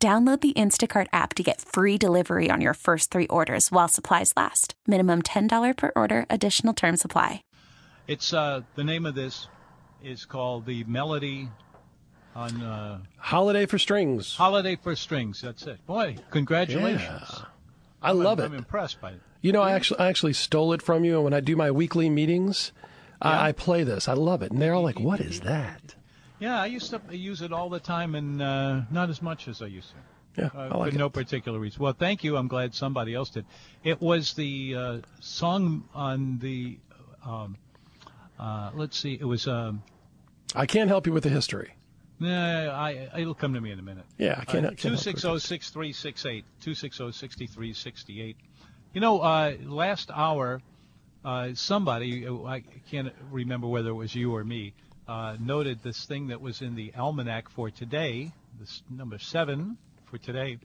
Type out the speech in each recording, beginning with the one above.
Download the Instacart app to get free delivery on your first three orders while supplies last. Minimum $10 per order, additional term supply. It's uh, the name of this is called the Melody on uh, Holiday for Strings. Holiday for Strings. That's it. Boy, congratulations. Yeah. I love I'm, it. I'm impressed by it. You know, I actually I actually stole it from you, and when I do my weekly meetings, Yeah. I, I play this. I love it, and they're all like, "What is that?" Yeah, I used to use it all the time, and uh, not as much as I used to. Yeah, Uh, like for it. no particular reason. Well, thank you. I'm glad somebody else did. It was the uh, song on the. Um, uh, let's see. It was. Um, I can't help you with the history. nah, I, it'll come to me in a minute. Yeah, I can't. Uh, can't you with 260 this. 6368. 260 6368. You know, uh, last hour, uh, somebody, I can't remember whether it was you or me, uh, noted this thing that was in the almanac for today, this number seven for today.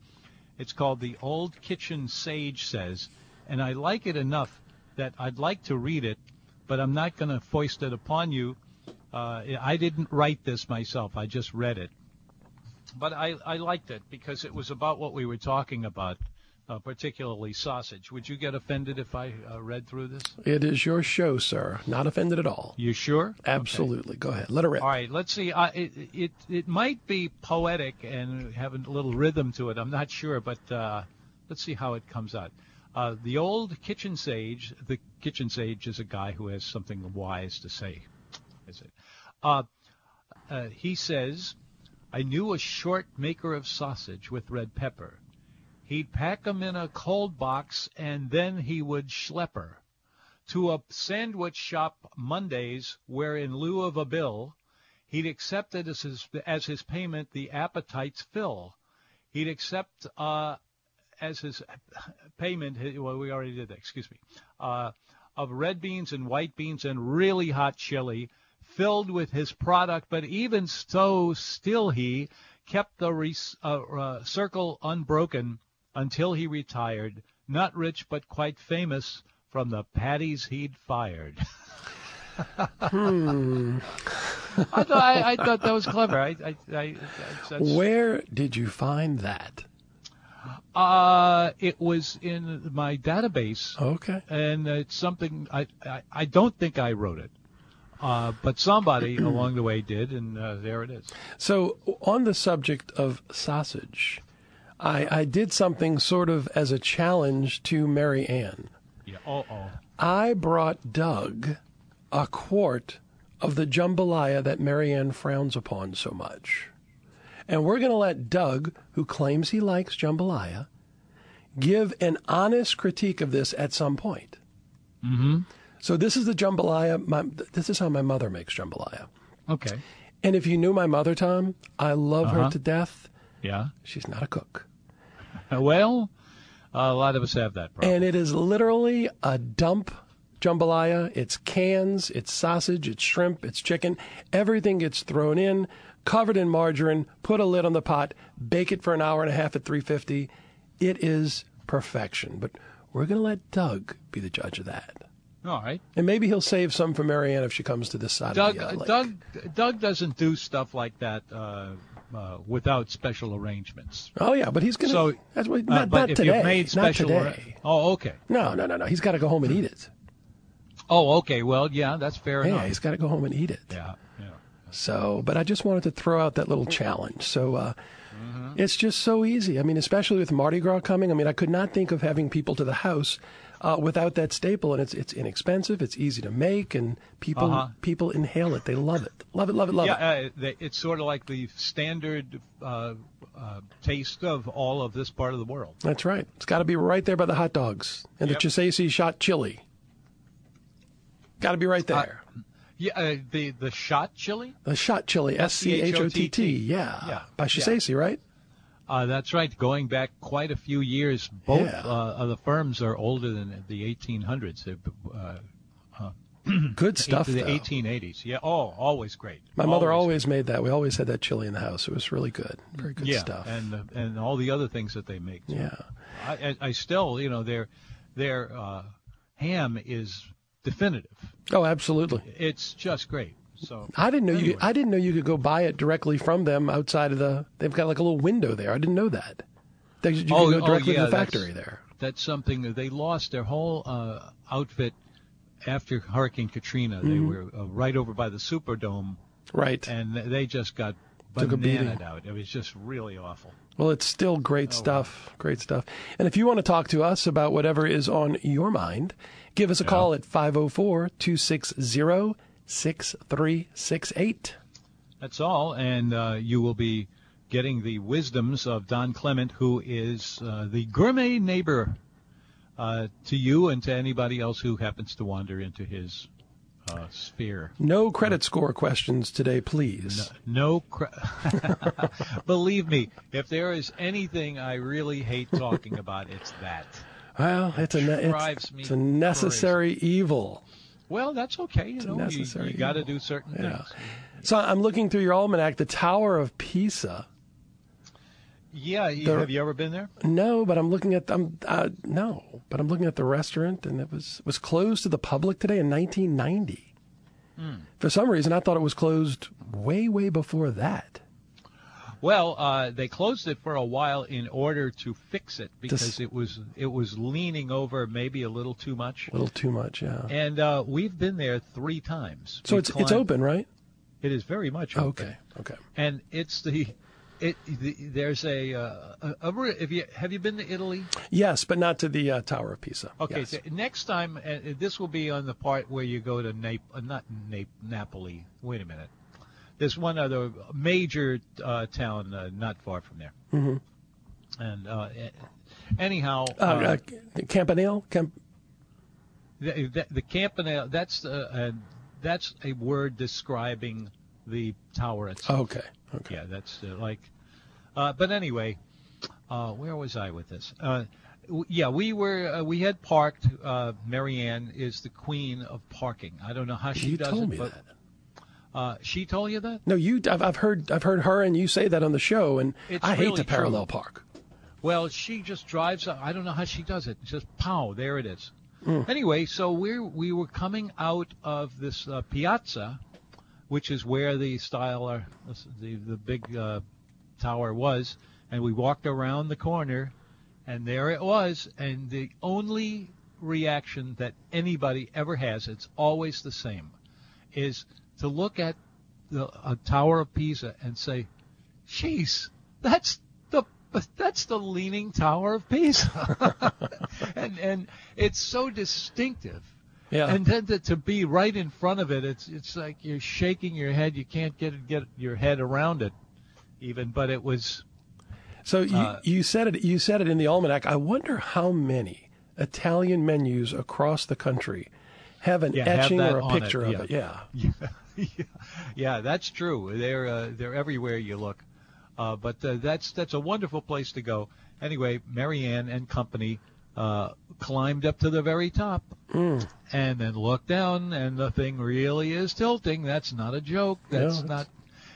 It's called The Old Kitchen Sage Says. And I like it enough that I'd like to read it, but I'm not going to foist it upon you. Uh, I didn't write this myself. I just read it but I, I liked it because it was about what we were talking about, uh, particularly sausage. Would you get offended if I uh, read through this? It is your show, sir. Not offended at all. You sure? Absolutely. Go ahead. Let it rip. All right, let's see. Uh, it, it it might be poetic and have a little rhythm to it. I'm not sure, but uh, let's see how it comes out. Uh, the old kitchen sage. The kitchen sage is a guy who has something wise to say. Is it? Uh, uh, he says, "I knew a short maker of sausage with red pepper. He'd pack 'em in a cold box and then he would schlepp her." to a sandwich shop Mondays where in lieu of a bill, he'd accept it as his, as his payment the appetite's fill. He'd accept uh, as his payment, well, we already did that, excuse me, uh, of red beans and white beans and really hot chili filled with his product, but even so, still he kept the uh, uh, circle unbroken until he retired, not rich but quite famous from the patties he'd fired. Hmm. I, thought, I, I thought that was clever. I, I, I, I Where did you find that? uh, it was in my database, Okay. and it's something I, I, I don't think I wrote it, uh, but somebody along the way did, and uh, there it is. So, on the subject of sausage, I, I did something sort of as a challenge to Mary Ann. Yeah. Oh, oh. I brought Doug a quart of the jambalaya that Mary Ann frowns upon so much. And we're going to let Doug, who claims he likes jambalaya, give an honest critique of this at some point. Mm-hmm. So this is the jambalaya. My, this is how my mother makes jambalaya. Okay. And if you knew my mother, Tom, I love Uh-huh. her to death. Yeah. She's not a cook. Well, a lot of us have that problem. And it is literally a dump jambalaya. It's cans, it's sausage, it's shrimp, it's chicken. Everything gets thrown in, covered in margarine, put a lid on the pot, bake it for an hour and a half at 350. It is perfection. But we're going to let Doug be the judge of that. All right. And maybe he'll save some for Marianne if she comes to this side Doug, of the uh, lake. Doug, Doug doesn't do stuff like that uh, uh, without special arrangements. Oh yeah, but he's gonna. So, that's what, uh, not, but not if today. you've made special, not today. oh, okay. No, no, no, no. He's got to go home and eat it. Oh, okay. Well, yeah, that's fair Yeah, enough. he's got to go home and eat it. Yeah, yeah. So, but I just wanted to throw out that little challenge. So, uh, it's just so easy. I mean, especially with Mardi Gras coming. I mean, I could not think of having people to the house uh, without that staple, and it's it's inexpensive. It's easy to make, and people Uh-huh. people inhale it. They love it. Love it. Love it. Love yeah, it. uh, it's sort of like the standard uh, uh, taste of all of this part of the world. That's right. It's got to be right there by the hot dogs and Yep. the Chisesi shot chili. Got to be right there. Yeah, uh, the the shot chili. the shot chili, S C H O T T. Yeah. Yeah, By yeah. Right? Uh, Uh, that's right. Going back quite a few years, both Yeah. uh, of the firms are older than the 1800s. They're, Uh, Good stuff. the though. 1880s. Yeah. Oh, always great. My mother always made that. We always had that chili in the house. It was really good. Very good yeah, stuff. and uh, and all the other things that they make. too. yeah. I, I, I still, you know, their their uh, ham is definitive. Oh, absolutely. It's just great. So I didn't know you. I didn't know you could go buy it directly from them outside of the. They've got like a little window there. I didn't know that. They, you Oh, can go oh, directly yeah, to the that's- factory there. that's something that they lost their whole uh, outfit after Hurricane Katrina. They Mm-hmm. were uh, right over by the Superdome, Right. and they just got Took a beating. out. It was just really awful. Well, it's still great Oh, stuff. Great stuff. And if you want to talk to us about whatever is on your mind, give us a call at 504 260 6368. That's all, and uh, you will be getting the wisdoms of Don Clement, who is uh, the gourmet neighbor uh, to you and to anybody else who happens to wander into his uh, sphere. No credit score questions today, please. No, cre- believe me, if there is anything I really hate talking about, it's that. Well, it's a, ne- it's, it's a necessary evil. Well, that's okay. You know, you, necessary you got to do certain Yeah. things. So I'm looking through your almanac, the Tower of Pisa. Yeah, you, There- have you ever been there? No, but I'm looking at I'm uh, no, but I'm looking at the restaurant, and it was was closed to the public today in 1990. Hmm. For some reason, I thought it was closed way, way before that. Well, uh, they closed it for a while in order to fix it because it was it was leaning over maybe a little too much. A little too much, yeah. And uh, we've been there three times. So We've it's it's open, right? It is very much open. Okay, okay. And it's the it the, there's a, uh, a, a if you have you been to Italy? Yes, but not to the uh, Tower of Pisa. Okay, Yes. so next time uh, this will be on the part where you go to Nap- uh, not Nap- Napoli. Wait a minute. There's one other major uh, town uh, not far from there. Mm-hmm. And uh, a- anyhow, Uh, uh, Campanile, Camp- the, the, the Campanile. That's uh, uh, that's a word describing the tower itself. okay, okay. Yeah, that's uh, like. Uh, but anyway, uh, where was I with this? Uh, w- yeah, we were uh, we had parked. Uh, Marianne is the queen of parking. I don't know how she You does told it, me but that. Uh, she told you that. No, you. I've, I've heard. I've heard her and you say that on the show, and It's I hate really to parallel true. park. Well, she just drives. up. I don't know how she does it. Just pow, there it is. Hmm. Anyway, so we we were coming out of this uh, piazza, which is where the Styler, the the big uh, tower was, and we walked around the corner, and there it was. And the only reaction that anybody ever has, it's always the same, is to look at the a Tower of Pisa and say, "Jeez, that's the that's the Leaning Tower of Pisa," and and it's so distinctive. Yeah. And then to, to be right in front of it, it's it's like you're shaking your head. You can't get get your head around it, even. But it was So you, Uh, you said it. You said it in the almanac. I wonder how many Italian menus across the country have an Yeah, etching that or a on it, picture yeah. of it. Yeah. yeah, yeah, that's true. They're uh, they're everywhere you look. Uh, but uh, that's that's a wonderful place to go. Anyway, Marianne and company uh, climbed up to the very top, Mm. and then looked down, and the thing really is tilting. That's not a joke. That's not.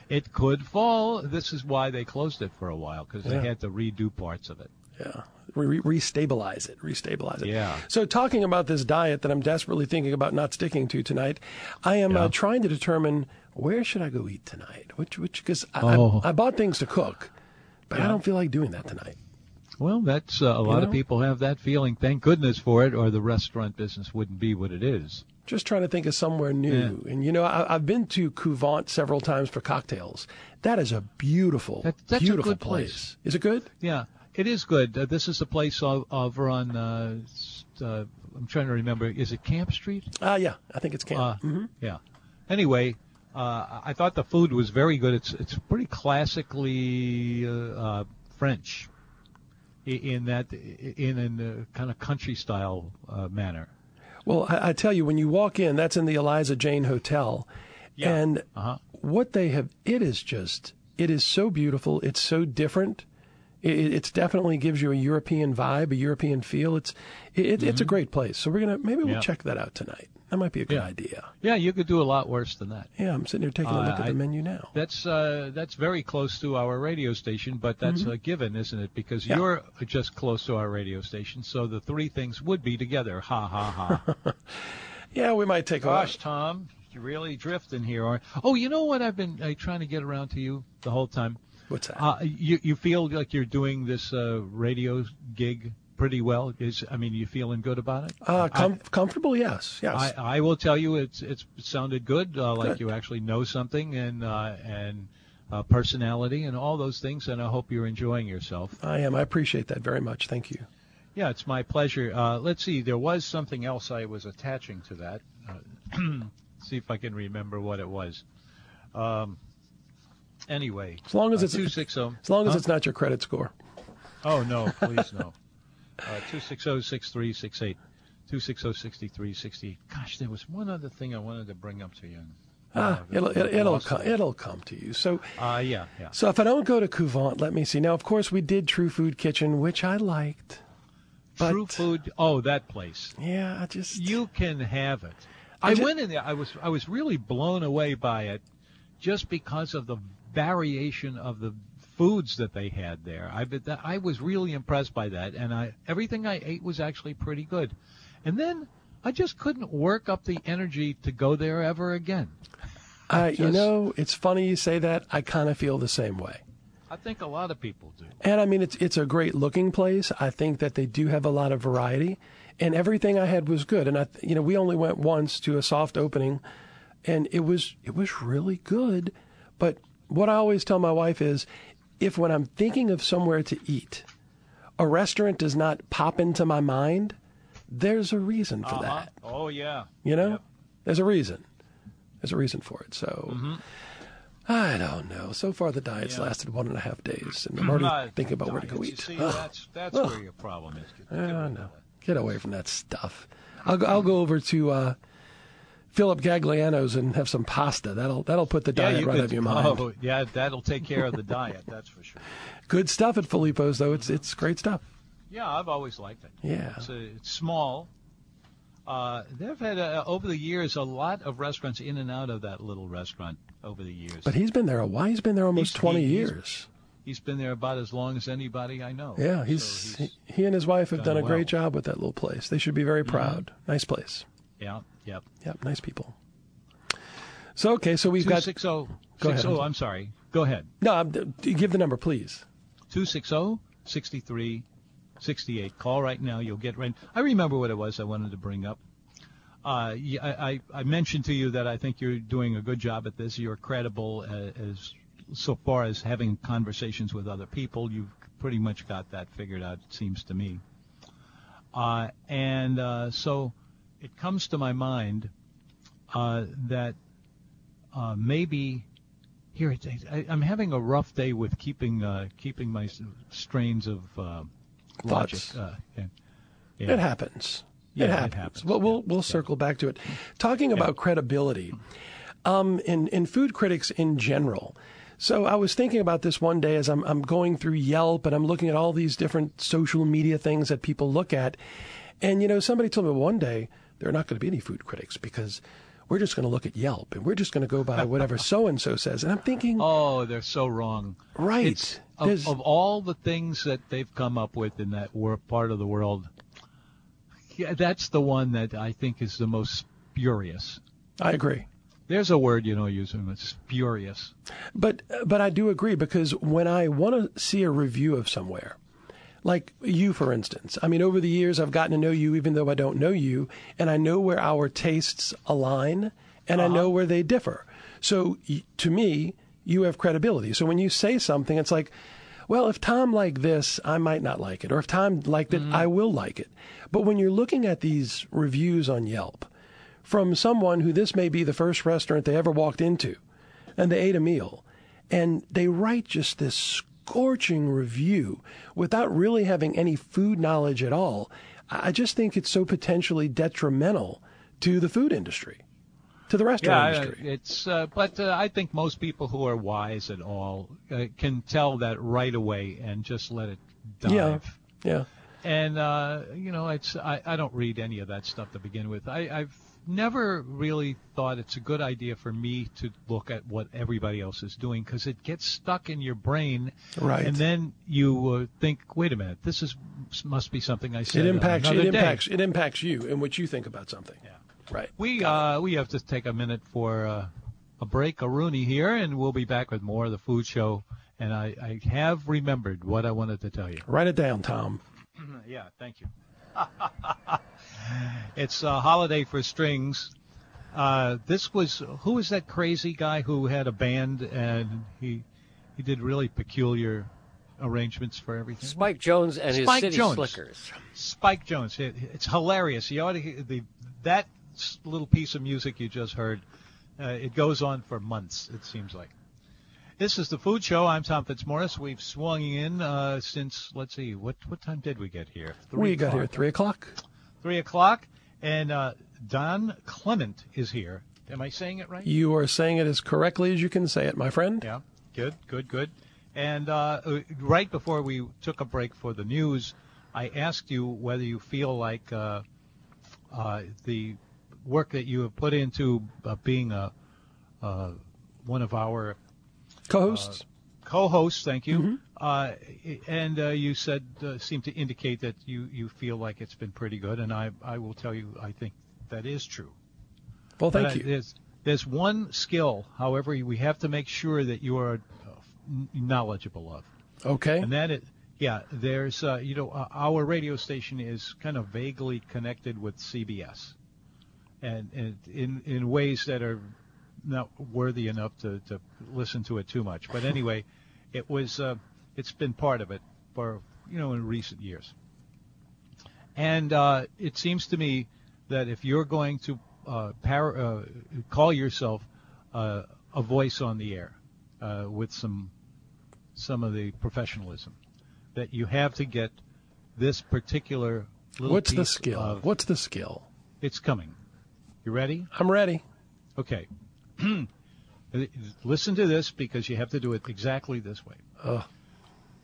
It could fall. This is why they closed it for a while because Yeah. they had to redo parts of it. Yeah. Re- restabilize it. Restabilize it. Yeah. So talking about this diet that I'm desperately thinking about not sticking to tonight, I am uh, trying to determine where should I go eat tonight. Which which because I, Oh. I, I bought things to cook, but I don't feel like doing that tonight. Well, that's uh, a lot know? of people have that feeling. Thank goodness for it, or the restaurant business wouldn't be what it is. Just trying to think of somewhere new. And you know, I, I've been to Couvent several times for cocktails. That is a beautiful, That- that's a beautiful good place. Is it good? Yeah, it is good. Uh, this is the place over on. Uh, uh, I'm trying to remember. Is it Camp Street? Ah, yeah. I think it's camp. Uh, hmm Yeah. Anyway, uh, I thought the food was very good. It's it's pretty classically uh, uh, French, in that in in a kind of country style uh, manner. Well, I, I tell you, when you walk in, that's in the Eliza Jane Hotel, Yeah. and Uh-huh. what they have, it is just, it is so beautiful. It's so different. It, it's definitely gives you a European vibe, a European feel. It's it, it's a great place. So we're gonna maybe we'll Yeah. check that out tonight. That might be a good Yeah. idea. Yeah, you could do a lot worse than that. Yeah, I'm sitting here taking a Uh, look at I- the menu now. That's uh, that's very close to our radio station, but that's a given, isn't it? Because Mm-hmm. Yeah. you're just close to our radio station, so the three things would be together. Ha ha ha. Yeah, we might take Gosh, Tom, you're really drifting here. Aren't? Oh, you know what? I've been uh, trying to get around to you the whole time. What's that? Uh, you you feel like you're doing this uh, radio gig pretty well? Is I mean, you feeling good about it? Uh, com- comfortable? Yes, yes. I, I will tell you, it's it's sounded good. Uh, like Good. you actually know something and uh, and uh, personality and all those things. And I hope you're enjoying yourself. I am. I appreciate that very much. Thank you. Yeah, it's my pleasure. Uh, let's see. There was something else I was attaching to that. Uh, see if I can remember what it was. Um, anyway, As long as uh, it's two six zero. as long as it's not your credit score. Oh no, please no. Uh, Two six zero six three six eight. Two six zero sixty three sixty eight. Gosh, there was one other thing I wanted to bring up to you. Ah, Uh, it'll it, it'll come, it. it'll come to you. So Uh, yeah, yeah. so if I don't go to Couvent, let me see. Now, of course, we did True Food Kitchen, which I liked. But True Food. Oh, that place. yeah, I just You can have it. I I, ju- went in there. I was I was really blown away by it, just because of the variation of the foods that they had there. I bet that I was really impressed by that, and I everything I ate was actually pretty good. And then I just couldn't work up the energy to go there ever again. I, you just- know, it's funny you say that. I kind of feel the same way. I think a lot of people do. And I mean, it's it's a great looking place. I think that they do have a lot of variety, and everything I had was good. And I, you know, we only went once to a soft opening, and it was it was really good. But what I always tell my wife is, if when I'm thinking of somewhere to eat, a restaurant does not pop into my mind, there's a reason for that. Oh yeah. You know, Yep. there's a reason. There's a reason for it. So. I don't know. So far, the diet's Mm-hmm. Yeah. lasted one and a half days, and I'm already Uh, thinking about where to go eat. See, that's that's Ugh. where your problem is. Get- get Yeah, rid I know. Get away from that stuff. I'll go, I'll go over to uh, Philip Gagliano's and have some pasta. That'll that'll put the diet yeah, you right could, out of your mind. Oh, yeah, that'll take care of the diet. That's for sure. Good stuff at Filippo's though. It's it's great stuff. Yeah, I've always liked it. Yeah. It's, a, it's small. Uh, they've had uh, over the years a lot of restaurants in and out of that little restaurant over the years. But he's been there a while. He's been there almost He's- twenty he- he's- years. he's been there about as long as anybody I know. Yeah, So he's, he, he and his wife have done done a great job with that little place. They should be very proud. Nice place. yeah, yeah. Yep, nice people. So okay, so we've got six zero Go six ahead. zero. I'm sorry. Go ahead. no. I'm- Give the number, please. 260 63 68. Call right now. You'll get right. I remember what it was I wanted to bring up. Uh, I, I, I mentioned to you that I think you're doing a good job at this. You're credible uh, as so far as having conversations with other people. You've pretty much got that figured out, it seems to me. Uh, and uh, so it comes to my mind uh, that uh, maybe here I, I'm having a rough day with keeping uh, keeping my strains of uh, logic. Thoughts. Uh, yeah. Yeah. It happens. Yeah, it it happens. happens. Well, we'll we'll circle back to it. Talking about credibility, um, in in food critics in general. So I was thinking about this one day as I'm I'm going through Yelp and I'm looking at all these different social media things that people look at, and you know somebody told me one day there are not going to be any food critics because we're just going to look at Yelp and we're just going to go by whatever so and so says. And I'm thinking, Oh, they're so wrong. right? Of, of all the things that they've come up with in that part of the world, yeah, that's the one that I think is the most spurious. I agree. There's a word you know using it's spurious. But but I do agree because when I want to see a review of somewhere, like you for instance, I mean over the years I've gotten to know you even though I don't know you, and I know where our tastes align and I uh-huh. know where they differ. So to me, you have credibility. So when you say something, it's like, well, if Tom liked this, I might not like it, or if Tom liked it, mm-hmm. I will like it. But when you're looking at these reviews on Yelp from someone who this may be the first restaurant they ever walked into, and they ate a meal, and they write just this scorching review without really having any food knowledge at all, I just think it's so potentially detrimental to the food industry. to the restaurant Yeah, industry. it's uh, but uh, I think most people who are wise at all uh, can tell that right away and just let it dive. Yeah. Yeah. And uh, you know, it's I, I don't read any of that stuff to begin with. I, I've never really thought it's a good idea for me to look at what everybody else is doing because it gets stuck in your brain, Right. and then you uh, think, wait a minute, this is must be something I said It impacts it another day. impacts it impacts you and what you think about something. Yeah. Right. We uh, we have to take a minute for uh, a break, a Rooney here, and we'll be back with more of the food show. And I, I have remembered what I wanted to tell you. Write it down, Tom. Yeah, thank you. it's a holiday for strings. Uh, this was who was that crazy guy who had a band and he he did really peculiar arrangements for everything. Spike Jones and his Spike City Jones. Slickers. Spike Jones. It, it's hilarious. You ought to hear the that little piece of music you just heard. Uh, it goes on for months. It seems like. This is the Food Show. I'm Tom Fitzmaurice. We've swung in uh, since let's see, what what time did we get here? we got here at three o'clock. Three o'clock, and uh, Don Clement is here. Am I saying it right? You are saying it as correctly as you can say it, my friend. Yeah, good, good, good. And uh, uh, right before we took a break for the news, I asked you whether you feel like uh, uh, the work that you have put into uh, being a uh, one of our Co-hosts. Co-hosts. Thank you. Uh, and uh, you said uh, seemed to indicate that you, you feel like it's been pretty good, and I I will tell you I think that is true. well, thank But, uh, you. There's, there's one skill, however, we have to make sure that you are uh, knowledgeable of, Okay. and that it, yeah, there's, uh, you know, uh, our radio station is kind of vaguely connected with CBS, and, and in in ways that are not worthy enough to, to listen to it too much. But anyway, it was, uh, it's been part of it for you know in recent years. And uh, it seems to me that if you're going to uh, uh, call yourself uh, a voice on the air uh, with some some of the professionalism, that you have to get this particular little What's the skill? of- What's the skill? it's coming. You ready? I'm ready. Okay. Listen to this because you have to do it exactly this way. Ugh.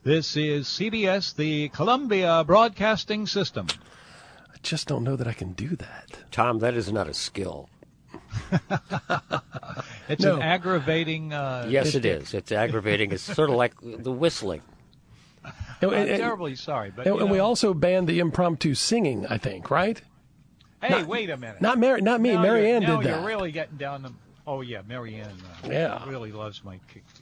This is CBS, the Columbia Broadcasting System. I just don't know that I can do that. Tom, that is not a skill. It's No. an aggravating. Uh, Yes, it is. It's aggravating. It's sort of like the whistling. And, I'm and- and- terribly sorry, but and- and we also banned the impromptu singing. I think, right? Hey, wait a minute. Not Mary, not me. Now Mary Ann now did that. You're really getting down to. Oh yeah, Marianne. Uh, Yeah. Really loves my.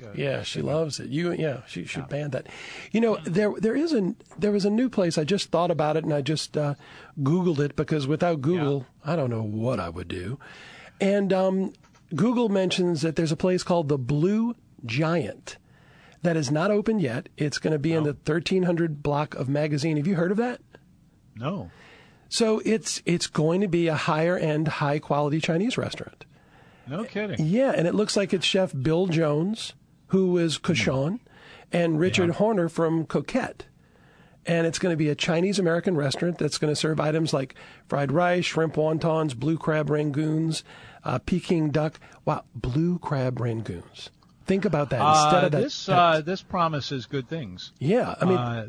Uh, Yeah, she loves it. You, yeah, she should ban that. You know, there there is a there was a new place. I just thought about it and I just uh, Googled it because without Google, I don't know what I would do. And um, Google mentions that there's a place called the Blue Giant that is not open yet. It's going to be in the 1300 block of Magazine. Have you heard of that? No. So it's it's going to be a higher end, high quality Chinese restaurant. No kidding. Yeah, and it looks like it's Chef Bill Jones, who is Cochon, and Richard Yeah. Horner from Coquette. And it's going to be a Chinese American restaurant that's going to serve items like fried rice, shrimp wontons, blue crab rangoons, uh, Peking duck. Wow, blue crab rangoons. Think about that instead Uh, of that. this uh, this promises good things. yeah, I mean, uh,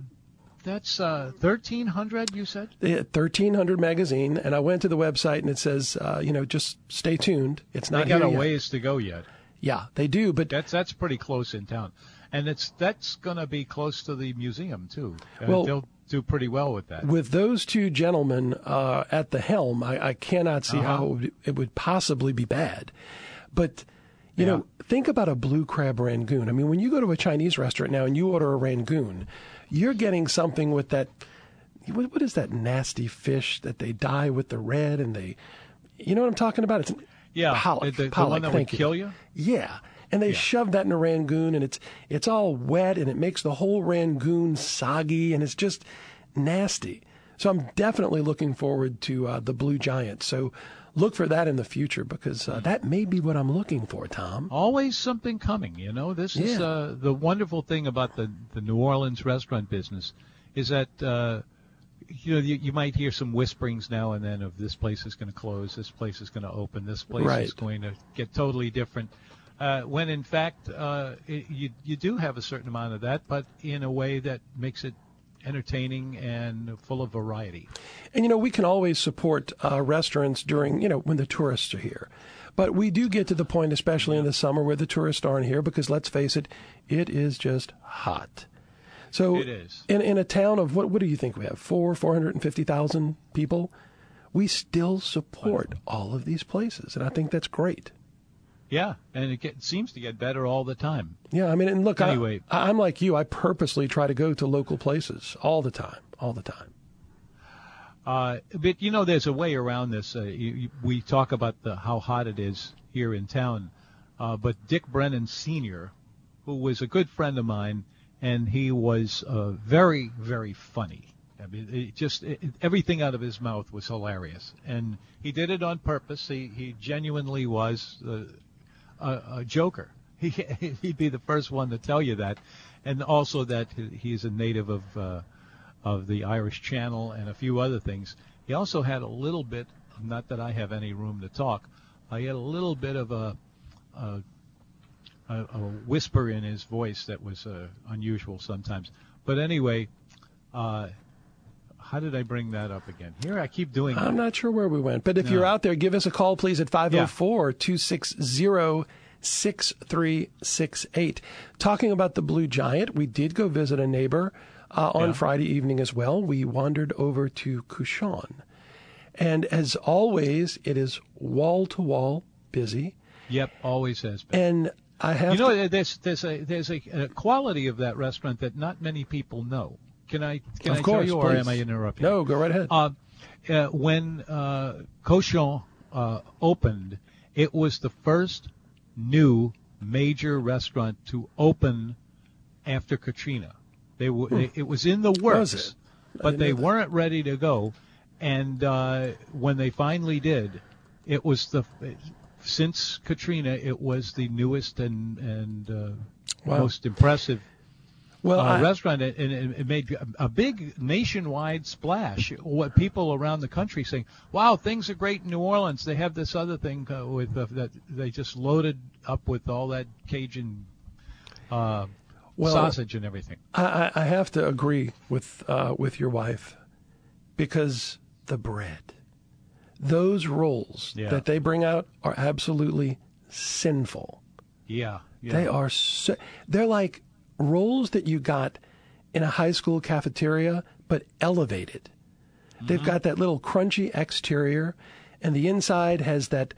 that's uh, thirteen hundred. You said. the 1300 magazine, and I went to the website and it says, uh, you know, just stay tuned. It's not They got a yet. ways to go yet. Yeah, they do, but That's that's pretty close in town, and it's that's going to be close to the museum too. Uh, Well- they'll do pretty well with that. with those two gentlemen uh, at the helm, I, I cannot see how it would, it would possibly be bad. But you know, think about a blue crab rangoon. I mean, when you go to a Chinese restaurant now and you order a rangoon, you're getting something with that. What, what is that nasty fish that they dye with the red and they? You know what I'm talking about? It's yeah, pollock. the, the pollock, one that would you. kill you. Yeah. And they shove that in a rangoon and it's it's all wet and it makes the whole rangoon soggy and it's just nasty. So I'm definitely looking forward to uh, the Blue Giant. So look for that in the future because uh, that may be what I'm looking for, Tom. Always something coming, you know. This is uh, the wonderful thing about the the New Orleans restaurant business is that uh, you know, you, you might hear some whisperings now and then of this place is going to close, this place is going to open, this place Right. is going to get totally different. Uh, when in fact, uh, it, you you do have a certain amount of that, but in a way that makes it entertaining and full of variety. And you know, we can always support uh, restaurants during, you know, when the tourists are here. But we do get to the point, especially in the summer, where the tourists aren't here because let's face it, it is just hot. So It is. in in a town of what what do you think we have? Four, four hundred and fifty thousand people? We still support all of these places. And I think that's great. Yeah, and it get, seems to get better all the time. Yeah, I mean, and look, Anyway. I, I'm like you. I purposely try to go to local places all the time, all the time. Uh, but you know, there's a way around this. Uh, you, you, we talk about the, how hot it is here in town, uh, but Dick Brennan Sr., who was a good friend of mine, and he was uh, very, very funny. I mean, it just it, everything out of his mouth was hilarious, and he did it on purpose. He he genuinely was uh, a, a joker. He he'd be the first one to tell you that, and also that he's a native of uh, of the Irish Channel and a few other things. He also had a little bit, not that I have any room to talk, uh, he had a little bit of a a, a, whisper in his voice that was uh, unusual sometimes. But anyway, uh, how did I bring that up again? Here I keep doing. I'm that. not sure where we went, but if No. you're out there, give us a call, please, at 504 260 6368. Talking about the Blue Giant, we did go visit a neighbor uh, on Yeah. Friday evening as well. We wandered over to Cochon. And as always, it is wall to wall busy. Yep, always has been. And I have You know, to, there's there's a there's a, a quality of that restaurant that not many people know. Can I can Of I course, tell you, or please. am I interrupting? no, go right ahead. Uh, uh, when uh, Cochon uh, opened, it was the first new major restaurant to open after Katrina. They, w- they it was in the works, Hmm. But they weren't ready to go. And uh, when they finally did, it was the since Katrina, it was the newest and and uh, Wow. most impressive well, uh, I- restaurant, and and it made a big nationwide splash. What people around the country saying, "Wow, things are great in New Orleans. They have this other thing uh, with uh, that they just loaded up with all that Cajun uh, Well- sausage and everything." I, I I have to agree with uh, with your wife because the bread, those rolls Yeah. that they bring out are absolutely sinful. Yeah, yeah. They are so, they're like rolls that you got in a high school cafeteria, but elevated. Mm-hmm. They've got that little crunchy exterior, and the inside has that,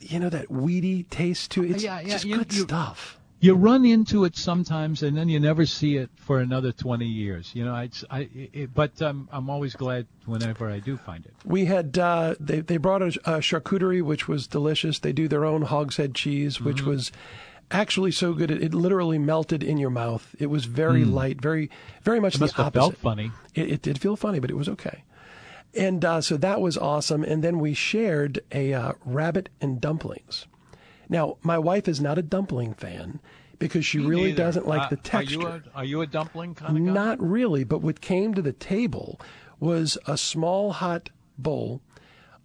you know, that weedy taste to it. It's Yeah, yeah, just you- good you- stuff. You run into it sometimes, and then you never see it for another 20 years. You know, it's, I, it, but um, I'm always glad whenever I do find it. We had uh, they they brought a, a charcuterie which was delicious. They do their own hogshead cheese, which Mm-hmm. was actually so good it, it literally melted in your mouth. It was very light, very very much Mm. It the must have opposite. felt funny. It, it did feel funny, but it was okay. And uh, so that was awesome. And then we shared a uh, rabbit and dumplings. Now, my wife is not a dumpling fan because she really Neither. doesn't like Uh, the texture. Are you a, are you a dumpling kind of guy? Not really, but what came to the table was a small hot bowl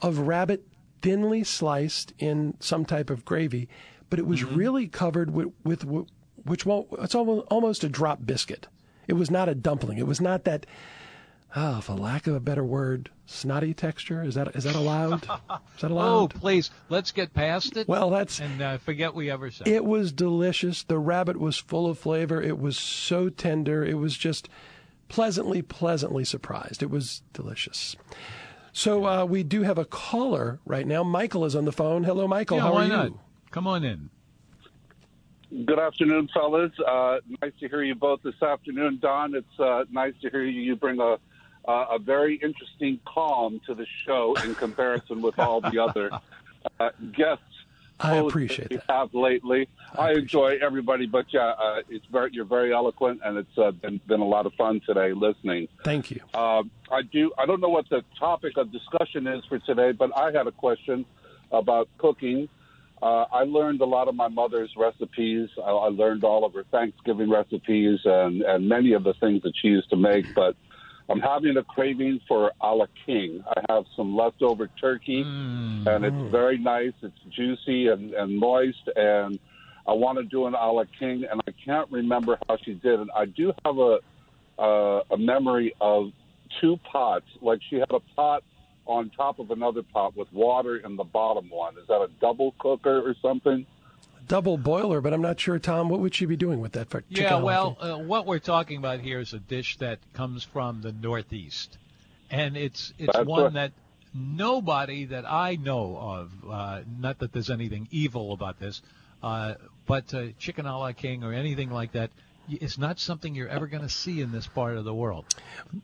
of rabbit thinly sliced in some type of gravy, but it was Mm-hmm. really covered with, with, with which won't, it's almost, almost a drop biscuit. It was not a dumpling. It was not that, ah, for lack of a better word, snotty texture. Is that is that allowed? Is that allowed? Oh, please, let's get past it. Well, that's and uh, forget we ever said. it was delicious. The rabbit was full of flavor. It was so tender. It was just pleasantly, pleasantly surprised. It was delicious. So uh, we do have a caller right now. Michael is on the phone. Hello, Michael. yeah, How why are you? not? Come on in. Good afternoon, fellas. Uh, nice to hear you both this afternoon, Don. It's uh, nice to hear you. You bring a uh, a very interesting calm to the show in comparison with all the other uh, guests. I hosts appreciate you that. have lately. I, enjoy everybody, but yeah, uh, it's very you're very eloquent, and it's uh, been been a lot of fun today listening. Thank you. Uh, I do. I don't know what the topic of discussion is for today, but I had a question about cooking. Uh, I learned a lot of my mother's recipes. I, I learned all of her Thanksgiving recipes and, and many of the things that she used to make. But I'm having a craving for a la king. I have some leftover turkey, and it's very nice. It's juicy and, and moist, and I want to do an a la king, and I can't remember how she did it. I do have a uh, a memory of two pots. Like she had a pot on top of another pot with water in the bottom one. Is that a double cooker or something? Double boiler, but I'm not sure, Tom. What would she be doing with that for chicken? Yeah, well, uh, what we're talking about here is a dish that comes from the Northeast, and it's it's That's one right. that nobody that I know of, uh, not that there's anything evil about this, uh, but uh, chicken a la king or anything like that, y- it's not something you're ever going to see in this part of the world.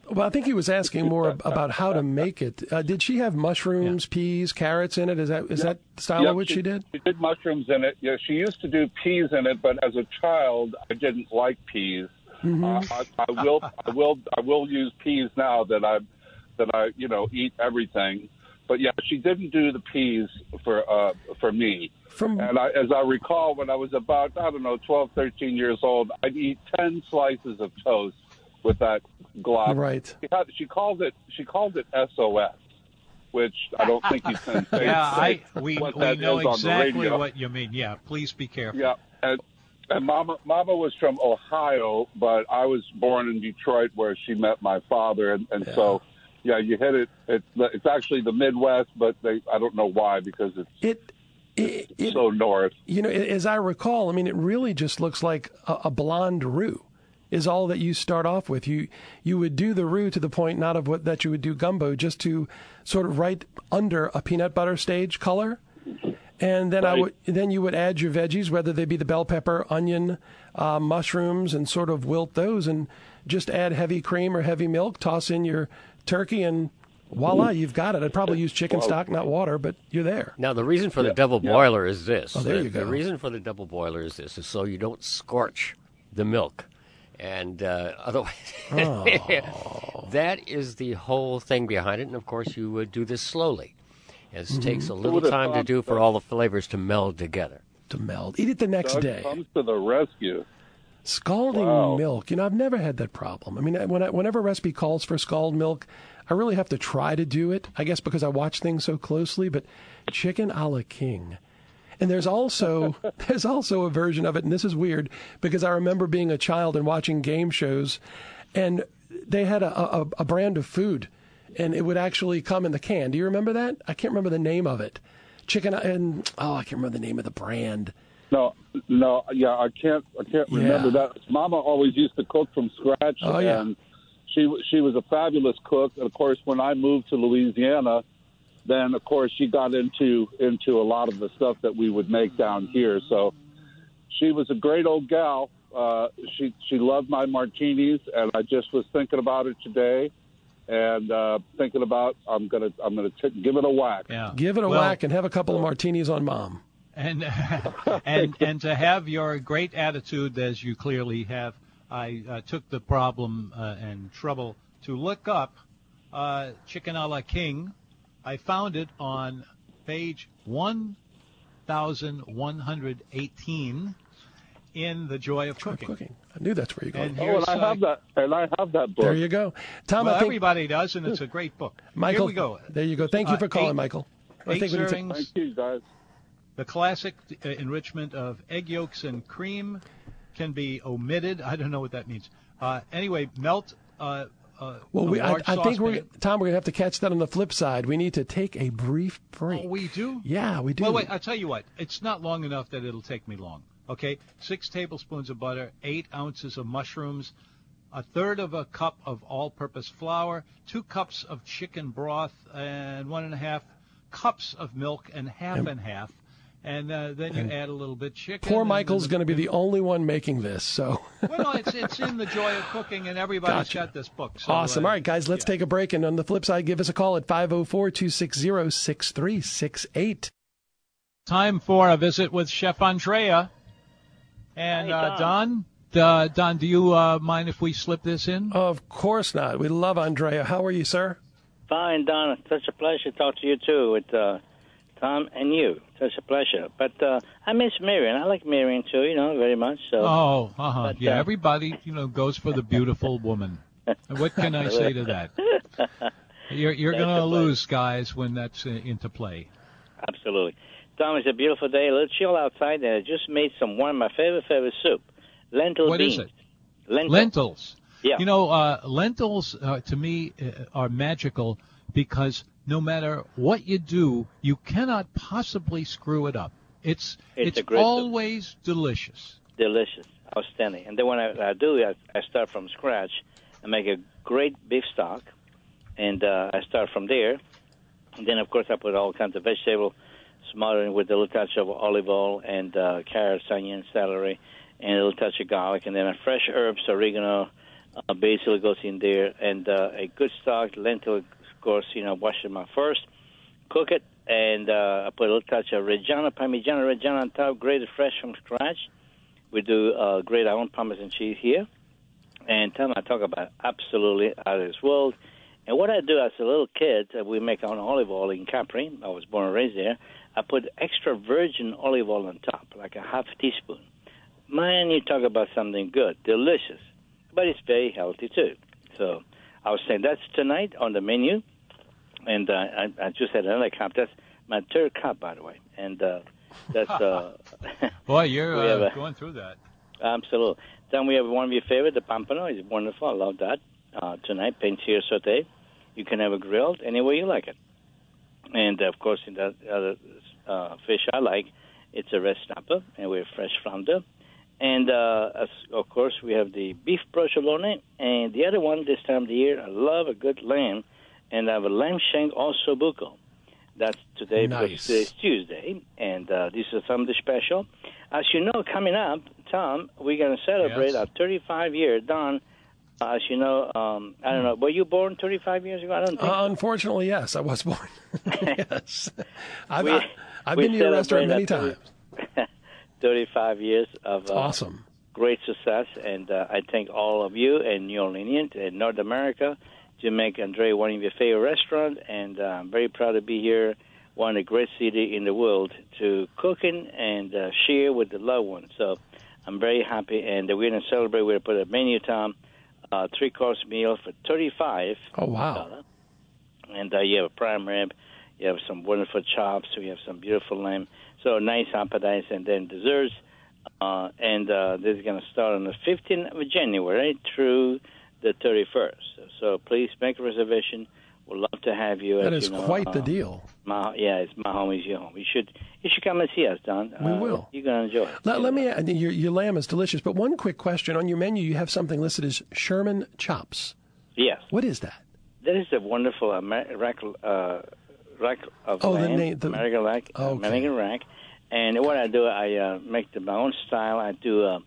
well, I think he was asking more about how to make it. Uh, did she have mushrooms, peas, carrots in it? Is that is that the style Yep, of what she, did? She did mushrooms in it. Yeah, she used to do peas in it, but as a child, I didn't like peas. Mm-hmm. Uh, I, I will, I will, I will use peas now that I, that I, you know, eat everything. But yeah, she didn't do the peas for uh, for me. From And I, as I recall, when I was about, I don't know, 12, 13 years old, I'd eat 10 slices of toast with that glob. right. She, had, she called it, she called it SOS, which I don't think you can say. Yeah, I we what we that know is exactly what you mean. Yeah, please be careful. Yeah, and, and Mama, Mama was from Ohio, but I was born in Detroit, where she met my father, and, and so, yeah, you hit it. It's it's actually the Midwest, but they I don't know why because it's It, it, it so north. you know, as I recall, I mean, it really just looks like a, a blonde roux is all that you start off with. You you would do the roux to the point not of what that you would do gumbo, just to sort of right under a peanut butter stage color. And then I would then you would add your veggies, whether they be the bell pepper, onion, uh, mushrooms, and sort of wilt those, and just add heavy cream or heavy milk. Toss in your turkey, and voila, you've got it. I'd probably use chicken stock, not water, but you're there. Now, the reason for the double boiler is this. Oh, there the, you The reason for the double boiler is this, is so you don't scorch the milk. And uh, otherwise, Oh. that is the whole thing behind it. And of course, you would do this slowly. It Mm-hmm. takes a little would've time to do for all the flavors to meld together. To meld, eat it the next Doug day. comes to the rescue. Scalding Wow. milk. You know, I've never had that problem. I mean, when I, whenever a recipe calls for scald milk, I really have to try to do it. I guess because I watch things so closely. But chicken a la king. And there's also there's also a version of it, and this is weird because I remember being a child and watching game shows, and they had a, a, a brand of food, and it would actually come in the can. Do you remember that? I can't remember the name of it. Chicken and oh, I can't remember the name of the brand. No, no, yeah, I can't, I can't remember Yeah. that. Mama always used to cook from scratch, Oh, yeah. and she she was a fabulous cook. And of course, when I moved to Louisiana, then of course she got into into a lot of the stuff that we would make down here. So she was a great old gal. Uh, she she loved my martinis, and I just was thinking about it today, and uh, thinking about I'm gonna I'm gonna t- give it a whack. Yeah. Give it a Well, whack and have a couple of martinis on mom. And and and to have your great attitude as you clearly have, I uh, took the problem uh, and trouble to look up uh, chicken a la king. I found it on page one thousand one hundred eighteen in the Joy of Cooking. Cooking. I knew that's where you're going. And Oh, and I uh, have that, and I have that book. there you go. Tom, well, I think everybody does, and it's a great book. Michael. Here we go. There you go. Thank you Uh, for calling, eight- Michael. I Eight think we need to- Thank you, guys. The classic uh, enrichment of egg yolks and cream can be omitted. I don't know what that means. Uh, anyway, melt. Uh, uh, well, we, I, I think we're. Tom. We're gonna have to catch that on the flip side. We need to take a brief break. Oh, we do. yeah, we do. Well, wait. I'll tell you what. It's not long enough that it'll take me long. Okay, six tablespoons of butter, eight ounces of mushrooms, a third of a cup of all-purpose flour, two cups of chicken broth, and one and a half cups of milk, and half and half. And uh, then you add a little bit chicken. Poor Michael's going to be the only one making this. So Well, no, it's it's in the joy of cooking, and everybody's Gotcha. got this book. So, awesome. uh, All right, guys, let's yeah. take a break. And on the flip side, give us a call at 504-260-6368. Time for a visit with Chef Andrea. And Hey, uh, Don. Don, uh, Don, do you uh, mind if we slip this in? Of course not. We love Andrea. How are you, sir? Fine, Don. Such a pleasure to talk to you too, with uh, Tom and you. Such a pleasure. But uh, I miss Marion. I like Marion too, you know, very much. So Oh, uh-huh. But, yeah, uh, everybody, you know, goes for the beautiful woman. What can I say to that? You're you're going to lose, guys, when that's uh, into play. Absolutely. Tom, it's a beautiful day. A little chill outside, and I just made some one of my favorite favorite soup, lentil What is beans. it? Lentil. Lentils. Yeah. You know, uh, lentils uh, to me uh, are magical because no matter what you do, you cannot possibly screw it up. It's It's soup. always delicious. delicious, outstanding. And then when I, I do, I, I start from scratch. I make a great beef stock, and uh, I start from there. And then, of course, I put all kinds of vegetable, smothering with a little touch of olive oil and uh, carrots, onion, celery, and a little touch of garlic, and then a fresh herbs, oregano, uh, basil goes in there, and uh, a good stock, lentil, of course, you know, wash them out first, cook it, and uh, I put a little touch of Reggiano, Parmigiano Reggiano on top, grated fresh from scratch. We do uh, grate our own Parmesan cheese here. And tell Tom, I talk about absolutely out of this world. And what I do as a little kid, uh, we make our own olive oil in Capri. I was born and raised there. I put extra virgin olive oil on top, like a half teaspoon. Man, you talk about something good, delicious, but it's very healthy too. So I was saying that's tonight on the menu. And uh, I, I just had another cup. That's my third cup, by the way. And uh, that's uh, Boy, you're uh, a- going through that. Absolutely. Then we have one of your favorite, the pompano. is wonderful. I love that. Uh, tonight, paintier saute. You can have it grilled any way you like it. And of course, in that other uh, fish I like, it's a red snapper, and we have fresh flounder. And uh, as, of course, we have the beef provolone. And the other one this time of the year, I love a good lamb, and I have a lamb shank osso buco. That's today because Nice. today's Tuesday, and uh, this is something special. As you know, coming up, Tom, we're going to celebrate Yes. our 35 year. Don, uh, as you know, um, I don't know, were you born 35 years ago? I don't think. Uh, unfortunately, yes, I was born. yes, I've, We- I, have been to your restaurant many times. Our 35 years of uh, Awesome. great success, and uh, I thank all of you and New Orleanians and North America to make Andre one of your favorite restaurants, and uh, I'm very proud to be here, one of the great city in the world, to cooking and uh, share with the loved ones. So I'm very happy, and we're going to celebrate. We're going to put a menu, Tom, uh, three course meal for 35 Oh wow. and uh, you have a prime rib, you have some wonderful chops, we have some beautiful lamb. So nice appetizer and then desserts. Uh, and uh, this is going to start on the 15th of January through the 31st. So please make a reservation. We'd love to have you. That as is you know, quite the uh, deal. My, yeah, it's my home is your home. You should you should come and see us, Don. We Uh, will. You're going to enjoy it. Let, let me. add- Your, your lamb is delicious, but one quick question on your menu: you have something listed as Sherman chops. Yes. What is that? That is a wonderful Amer- uh, rack of Oh, the lamb, name- the- American rack, Okay. American rack. And what I do, I uh, make the, my own style. I do uh,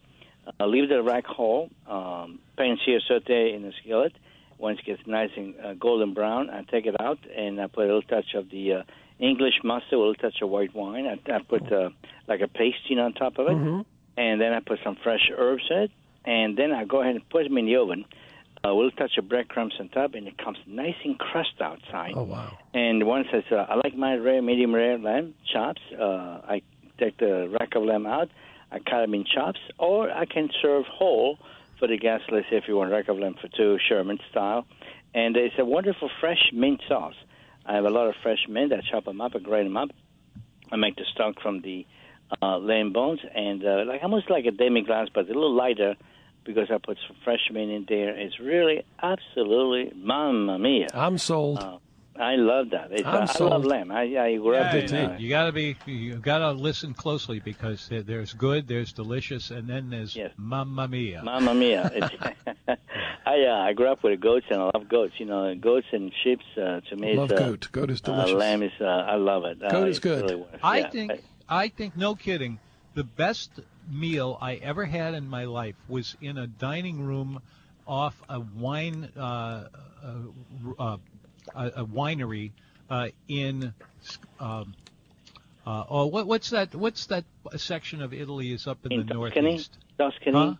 uh, leave the rack whole, um, pan sear saute in the skillet. Once it gets nice and uh, golden brown, I take it out and I put a little touch of the uh, English mustard, a little touch of white wine. I, I put uh, like a pasting on top of it, and then I put some fresh herbs in it, and then I go ahead and put them in the oven. A little touch of breadcrumbs on top, and it comes nice and crust outside. Oh wow. And once I uh, I like my rare, medium rare lamb chops. Uh, I take the rack of lamb out, I cut them in chops, or I can serve whole for the guests. Let's say if you want rack of lamb for two, Sherman style. And it's a wonderful fresh mint sauce. I have a lot of fresh mint. I chop them up, I grate them up. I make the stock from the uh, lamb bones, and uh, like almost like a demi-glace, but a little lighter because I put some fresh meat in there. It's really absolutely mamma mia. I'm sold. Uh, I love that. It's, I'm I love sold. lamb. I, I grew up Yeah, in, too. uh, you got to be, you got to listen closely because there's good, there's delicious, and then there's Yes. mamma mia. Mamma mia! It's, I uh, I grew up with goats and I love goats. You know, goats and sheep. Uh, to me, Love it's, uh, goat. Goat is Uh, delicious. lamb is. Uh, I love it. Uh, Goat is it's good. Really wonderful. I Yeah, think, I think, no kidding, the best meal I ever had in my life was in a dining room off a wine, uh, uh, uh, a, a winery uh, in. Um, uh, oh, what, what's that? What's that section of Italy is up in, in the Tuscany, northeast? Tuscany,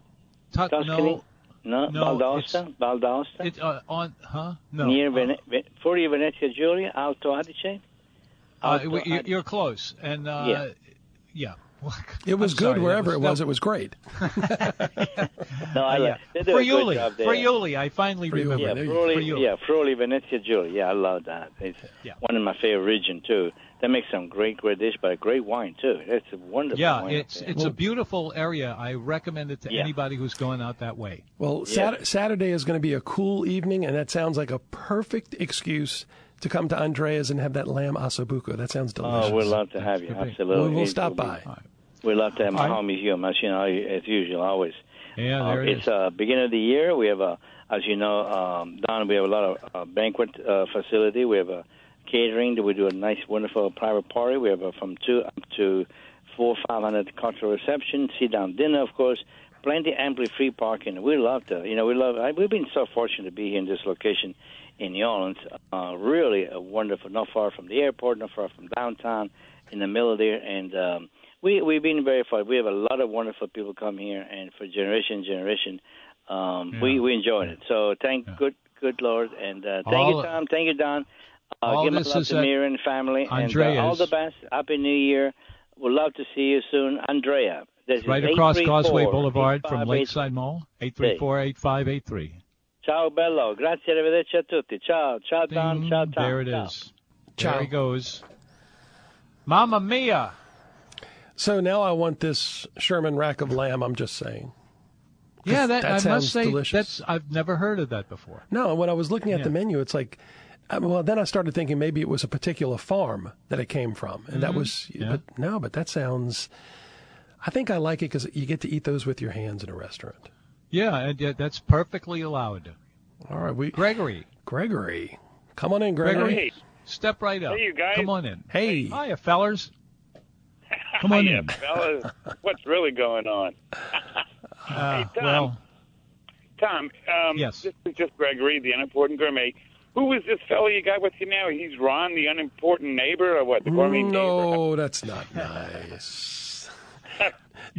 Huh? Tu- Tuscany. no, no, Val d'Aosta, Valdosta, it uh, on, huh? No, near uh, Vene- Ve- Friuli Venezia Giulia, Alto Adige. Uh, Alto Adige. you're close, and uh, Yeah. yeah. It was I'm good sorry, that wherever it was. that- It was great. No, I yeah. like they do a Friuli. Friuli. I finally Friuli. remember. Yeah, There Friuli, Friuli. yeah, Friuli, Venezia Giulia. Yeah, I love that. It's Yeah. one of my favorite region too. They make some great, great dish, but a great wine too. It's a wonderful. Yeah, wine up it's there. it's a beautiful area. I recommend it to Yeah. anybody who's going out that way. Well, Yeah. Sat- Saturday is going to be a cool evening, and that sounds like a perfect excuse to come to Andrea's and have that lamb osso buco. That sounds delicious. Oh, we'd love to have you. could be. Absolutely. We will stop will be- by. We'd love to have my homies here, as you know, as usual, always. Yeah, Uh, there it it's is. uh, beginning of the year. We have a, as you know, um, Don. We have a lot of uh, banquet uh, facility. We have a catering. We do a nice, wonderful private party. We have a, from two up to four, five hundred cultural reception, sit down dinner, of course. Plenty, ample free parking. We love to, you know, we love. I, we've been so fortunate to be here in this location in New Orleans. Uh, really a wonderful, not far from the airport, not far from downtown, in the middle there, and. Um, we we've been very far. We have a lot of wonderful people come here, and for generation and generation, um, we we enjoyed it. So thank good good Lord, and uh, thank All- you Tom, thank you Don. Uh, all give my this love is to at Miriam and family, and uh, all the best. Happy New Year. We'd love to see you soon, Andrea. This is right across Causeway Boulevard from Lakeside Mall, 834-8583. Ciao bello, grazie, arrivederci a tutti. Ciao, ciao Don, Ding, ciao Tom. there it ciao. is. Ciao. There he goes. Mamma mia! So now I want this Sherman rack of lamb. I'm just saying. Yeah, that, that I sounds must say delicious. that's I've never heard of that before. No, when I was looking at Yeah. the menu, it's like, uh, well, then I started thinking maybe it was a particular farm that it came from, and that was, Mm-hmm. Yeah. but no, but that sounds. I think I like it because you get to eat those with your hands in a restaurant. Yeah, and, yeah, that's perfectly allowed. All right, we Gregory, Gregory, come on in, Gregory. Gregory, step right up. Hey, you guys. Come on in. Hey, Hiya, fellers. Come on Hiya, in. fellas. What's really going on? Uh, Tom. well, Tom, um, Yes. this is just Gregory, the unimportant gourmet. Who is this fellow you got with you now? He's Ron, the unimportant neighbor, or what? The gourmet neighbor? no, that's not nice.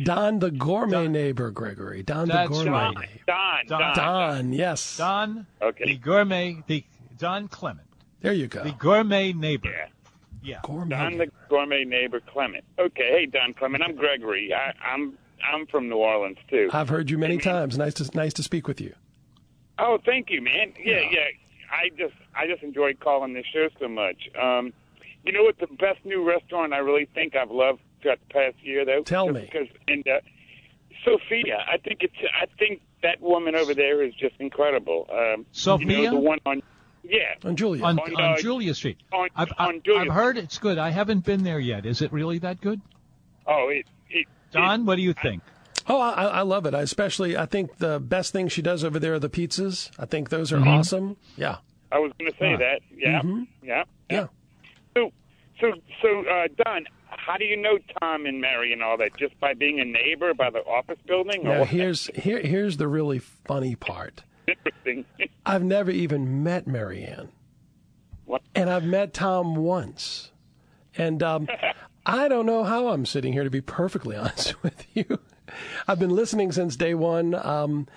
Don, the gourmet neighbor, Gregory. Don, the gourmet right. neighbor. Don. Don. Don. Don, yes. Don, Okay. the gourmet, the Don Clement, There you go. the gourmet neighbor. Yeah. Yeah. Gourmet. Don, the gourmet neighbor, Clement. Okay. Hey, Don Clement. I'm Gregory. I, I'm I'm from New Orleans too. I've heard you many times. Nice to nice to speak with you. Oh, thank you, man. Yeah, yeah. I just I just enjoy calling this show so much. Um, you know what? The best new restaurant I really think I've loved throughout the past year, though. Tell Just me. Because and uh, Sophia, I think it's I think that woman over there is just incredible. Um, Sophia? you know, the one on yeah. And Julia. On, On, on uh, Julia Street. on- I've, on Julia I've heard it's good. I haven't been there yet. Is it really that good? Oh, it it. Don, what do you think? Oh, I, I love it. I especially, I think the best thing she does over there are the pizzas. I think those are Mm-hmm. awesome. Yeah. I was going to say Huh. that. Yeah, Mm-hmm. yeah, Yeah. So, so, so, uh, Don, how do you know Tom and Mary and all that? Just by being a neighbor by the office building? Or Now here's here here's the really funny part. Interesting. I've never even met Marianne, What? and I've met Tom once, and um, I don't know how I'm sitting here to be perfectly honest with you. I've been listening since day one. Um,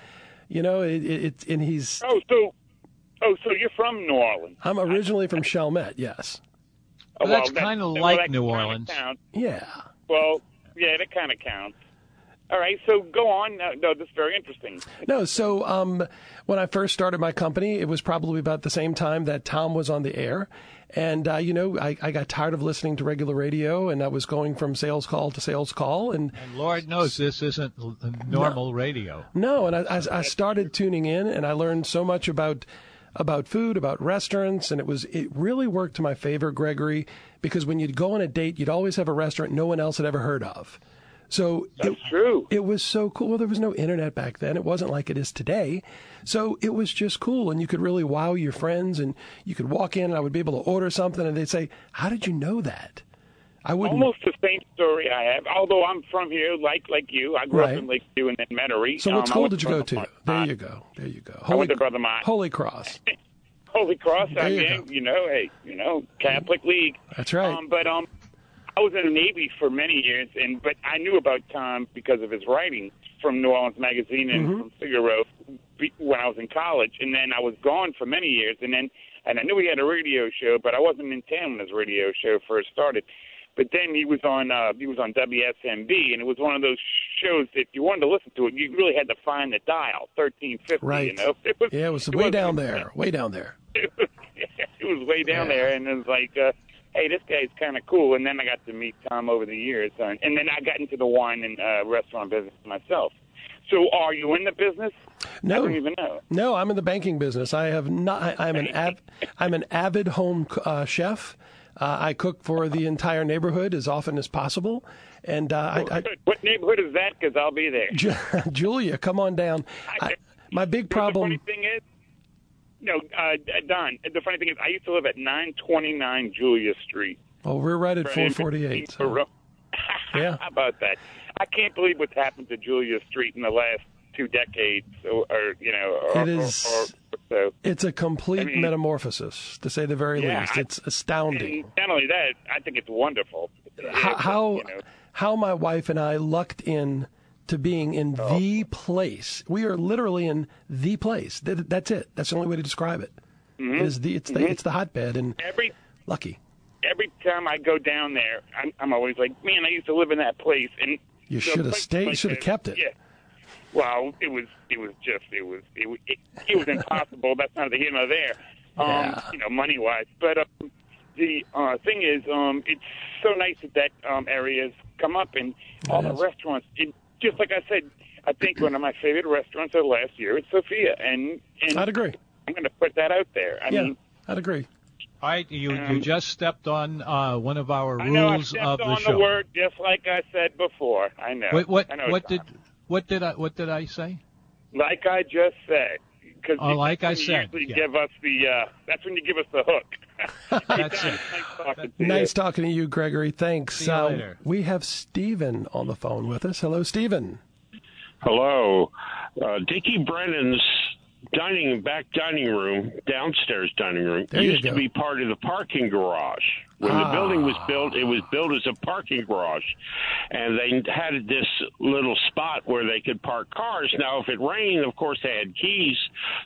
you know, it, it, it and he's. oh, so, oh, so you're from New Orleans? I'm originally from Chalmette. Yes. Oh, Well, that's that- kinda like that New Orleans. counts. Yeah. Well, yeah, that kind of counts. All right, so go on. No, no, this is very interesting. No, so um, when I first started my company, it was probably about the same time that Tom was on the air. And, uh, you know, I, I got tired of listening to regular radio, and I was going from sales call to sales call. And And Lord knows this isn't l- normal radio. no, and I, I, I started tuning in, and I learned so much about about food, about restaurants, and it was it really worked to my favor, Gregory, because when you'd go on a date, you'd always have a restaurant no one else had ever heard of. So That's it, true. it was so cool. Well, there was no internet back then. It wasn't like it is today. So it was just cool. And you could really wow your friends and you could walk in and I would be able to order something and they'd say, How did you know that? I wouldn't. Almost the same story I have. Although I'm from here, like like you, I grew Right. up in Lakeview and then Metairie. so what Um, I school did you go to? Martin. There you go. There you go. I went to Brother Martin. Holy Cross. Holy Cross. I There you mean, go. you know, hey, you know, Catholic League. That's right. Um, but um, I was in the Navy for many years, and but I knew about Tom because of his writing from New Orleans Magazine and Mm-hmm. from Figaro when I was in college, and then I was gone for many years, and then and I knew he had a radio show, but I wasn't in town when his radio show first started. But then he was on uh, he was on WSMB, and it was one of those shows that if you wanted to listen to it, you really had to find the dial thirteen fifty. Right. You know, it was, Yeah, it was it way wasn't- down there, way down there. It was, it was way down Yeah. there, and it was like, uh, hey, this guy's kind of cool. And then I got to meet Tom over the years, uh, and then I got into the wine and uh, restaurant business myself. So, are you in the business? I No, don't even know. no, I'm in the banking business. I have not. I, I'm an av, I'm an avid home uh, chef. Uh, I cook for the entire neighborhood as often as possible, and uh, I, I, What neighborhood is that? Because I'll be there. Ju- Julia, come on down. I, my big The problem. funny thing is, no, uh, Don. The funny thing is, I used to live at 929 Julia Street. Well, we're right at 448. so- Yeah. How about that? I can't believe what's happened to Julia Street in the last two decades, or, or you know, or, It is- Or, so. It's a complete I mean- metamorphosis, to say the very Yeah, least. It's astounding. Not only that, I think it's wonderful. how how, you know, how my wife and I lucked in to being in Oh. the place. We are literally in the place. That's it. That's the only way to describe it. Mm-hmm. It is the it's the it's the hotbed and every lucky. every time I go down there, I'm, I'm always like, man, I used to live in that place, and You should have stayed. You should have kept it. Yeah. Well, it was it was just it was it was, it, it was impossible. That's not the here nor there. Um, Yeah. you know, money wise, but um, the uh, thing is, um, it's so nice that that um, area's come up and all the is. restaurants. It, just like I said, I think one of my favorite restaurants of last year is Sophia, and and I'd agree. I'm going to put that out there. I Yeah, mean, I'd agree. All right, you you Um, just stepped on uh, one of our I know I rules stepped of the on show. the word just like I said before. I know. What what I know, what did Tom. what did I what did I say? Like I just said. Because Oh, like I said, you usually yeah. give us the. Uh, that's when you give us the hook. That's it. Nice talking to Nice you. talking to you, Gregory. Thanks. See you Uh, later. we have Stephen on the phone with us. Hello, Stephen. Hello. Uh, Dickie Brennan's dining back dining room, downstairs dining room, There used to be part of the parking garage. When the Ah. building was built, it was built as a parking garage, and they had this little spot where they could park cars. Now, if it rained, of course, they had keys,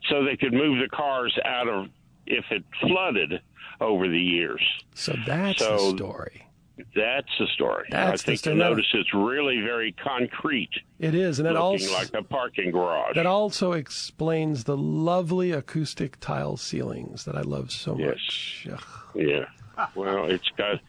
so they could move the cars out of if it flooded over the years. So that's the story. That's the story. That's I think you'll notice it's really very concrete, It is, and it also like a parking garage. that also explains the lovely acoustic tile ceilings that I love so Yes. much. Ugh. Yeah. Well, it's got,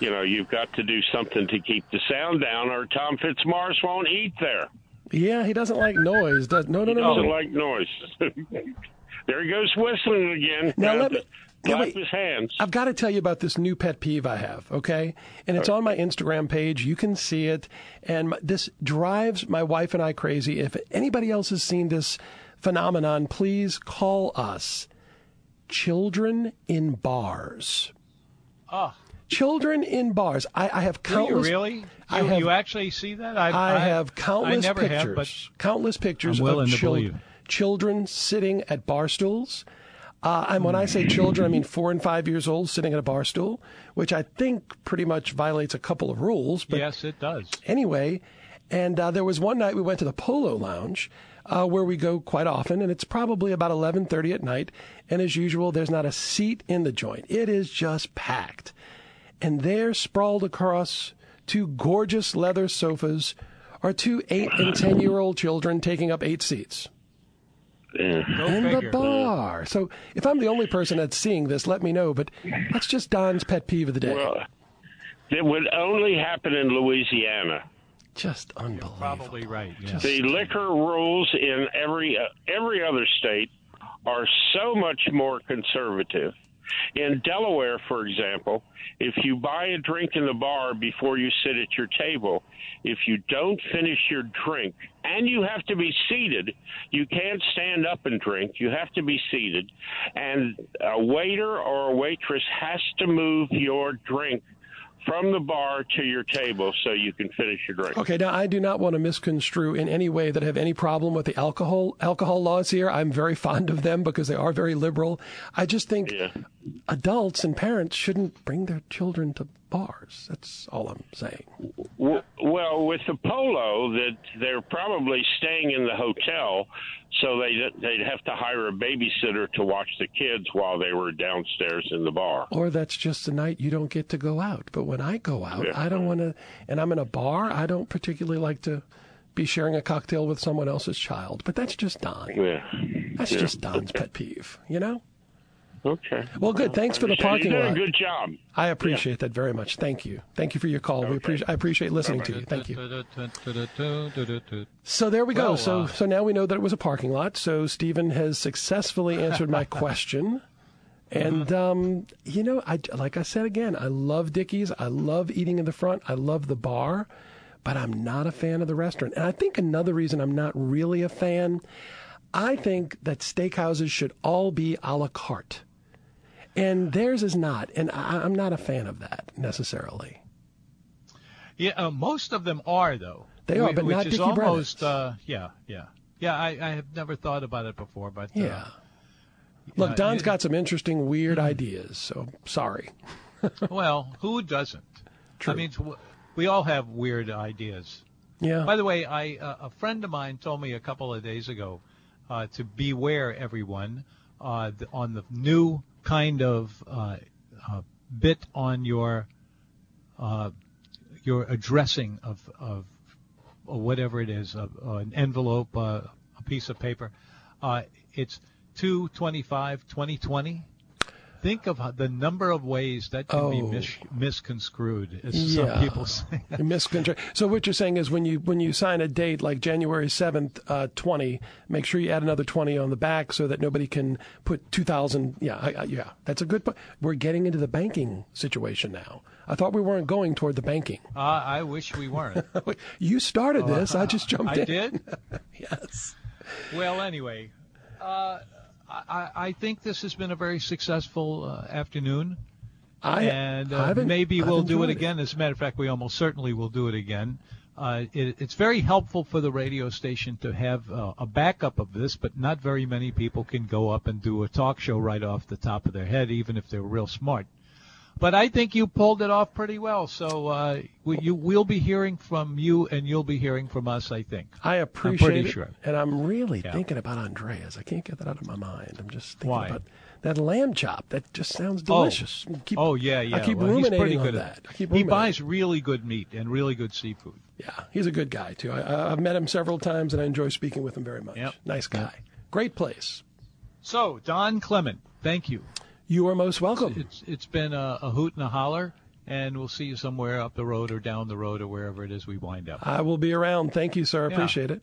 you know, you've got to do something to keep the sound down, or Tom Fitzmorris won't eat there. Yeah, he doesn't like noise. Does no, no, no, He Doesn't no. like noise. there he goes whistling again. Now, Now, let me- now, clap wait. his hands. I've got to tell you about this new pet peeve I have, okay? And it's on my Instagram page. You can see it. And my, this drives my wife and I crazy. If anybody else has seen this phenomenon, please call us. Children in bars. Oh, Children in bars. I, I have do you countless. really? You, I have- you actually see that? I, I have countless I never pictures. have, but countless pictures I'm willing of to chil- believe. Children sitting at bar stools. Uh, and when I say children, I mean four and five years old sitting at a bar stool, which I think pretty much violates a couple of rules. But yes, it does. anyway, and uh, there was one night we went to the Polo Lounge, uh, where we go quite often, and it's probably about eleven thirty at night. And as usual, there's not a seat in the joint; it is just packed. And there, sprawled across two gorgeous leather sofas, are two eight and ten year old children taking up eight seats. Go in figure. the bar. So if I'm the only person that's seeing this, let me know. But that's just Don's pet peeve of the day. Well, it would only happen in Louisiana. just unbelievable. Probably right. Yeah. The liquor rules in every uh, every other state are so much more conservative. In Delaware, for example, if you buy a drink in the bar before you sit at your table, if you don't finish your drink, and you have to be seated, you can't stand up and drink, you have to be seated, and a waiter or a waitress has to move your drink from the bar to your table so you can finish your drink. Okay, now I do not want to misconstrue in any way that I have any problem with the alcohol alcohol laws here. I'm very fond of them because they are very liberal. I just think Yeah. Adults and parents shouldn't bring their children to bars. That's all I'm saying. Well, with the polo, that they're probably staying in the hotel, so they they'd have to hire a babysitter to watch the kids while they were downstairs in the bar. Or that's just a night you don't get to go out. But when I go out, Yeah. I don't want to, and I'm in a bar, I don't particularly like to be sharing a cocktail with someone else's child. But that's just Don. Yeah. That's Yeah. just Don's pet peeve, you know? Okay. Well, good. Thanks for the parking You're doing lot. a good job. I appreciate that very much. Thank you. Thank you for your call. We appreciate. I appreciate listening to you. Thank you. So there we go. Well, so uh, so now we know that it was a parking lot. So Stephen has successfully answered my question. And um, you know, I like I said again, I love Dickies. I love eating in the front. I love the bar, but I'm not a fan of the restaurant. And I think another reason I'm not really a fan, I think that steakhouses should all be a la carte, and theirs is not. And I, I'm not a fan of that necessarily. Yeah, uh, most of them are though. They are, but which not is Dickie almost. Uh, yeah, yeah, yeah. I, I have never thought about it before, but uh, Yeah. Look, Yeah, Don's it- got some interesting, weird ideas. So sorry. well, who doesn't? True. I mean, we all have weird ideas. Yeah. By the way, I uh, a friend of mine told me a couple of days ago uh, to beware everyone uh, on the new kind of uh, uh, bit on your uh, your addressing of of whatever it is, uh, an envelope, uh, a piece of paper. Uh, it's 225 2020. Think of the number of ways that can be Oh. mis- misconstrued, as Yeah. some people say. Miscontra- so what you're saying is when you when you sign a date like January seventh, uh, twenty, make sure you add another twenty on the back so that nobody can put two thousand. Yeah, I, I, yeah, that's a good. point. We're getting into the banking situation now. I thought we weren't going toward the banking. Uh, I wish we weren't. You started this. I just jumped I in. did. yes. Well, anyway, uh, I, I think this has been a very successful uh, afternoon, I and uh, maybe we'll do it again. As a matter of fact, we almost certainly will do it again. Uh, it, it's very helpful for the radio station to have uh, a backup of this, but not very many people can go up and do a talk show right off the top of their head, even if they're real smart. But I think you pulled it off pretty well. So uh, we, you, we'll be hearing from you, and you'll be hearing from us. I think. I appreciate I'm pretty it, sure. and I'm really Yeah. thinking about Andreas. I can't get that out of my mind. I'm just thinking Why? about that lamb chop. That just sounds delicious. Keep- oh yeah, yeah. I keep well, ruminating on that. at I keep He buys really good meat and really good seafood. Yeah, he's a good guy too. I- I've met him several times, and I enjoy speaking with him very much. Yep. Nice guy. Great place. So Don Clement, thank you. You are most welcome. It's it's been a, a hoot and a holler, and we'll see you somewhere up the road or down the road or wherever it is we wind up. I will be around. Thank you, sir. I Yeah. Appreciate it.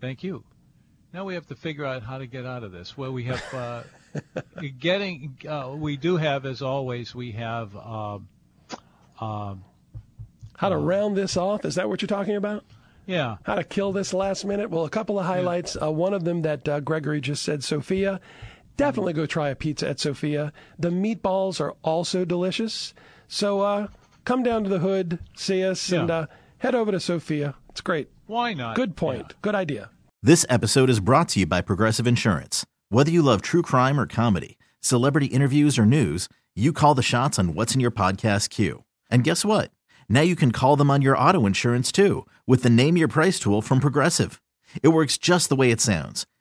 Thank you. Now we have to figure out how to get out of this. Well, we have uh, getting. Uh, we do have, as always, we have. Um, um, How to round this off? Is that what you're talking about? yeah. How to kill this last minute? Well, a couple of highlights. Uh, one of them that uh, Gregory just said, Sophia. Definitely go try a pizza at Sophia. The meatballs are also delicious. So uh, come down to the hood, see us, and uh, head over to Sophia. It's great. Why not? Good point. Yeah. Good idea. This episode is brought to you by Progressive Insurance. Whether you love true crime or comedy, celebrity interviews or news, you call the shots on what's in your podcast queue. And guess what? Now you can call them on your auto insurance too with the Name Your Price tool from Progressive. It works just the way it sounds.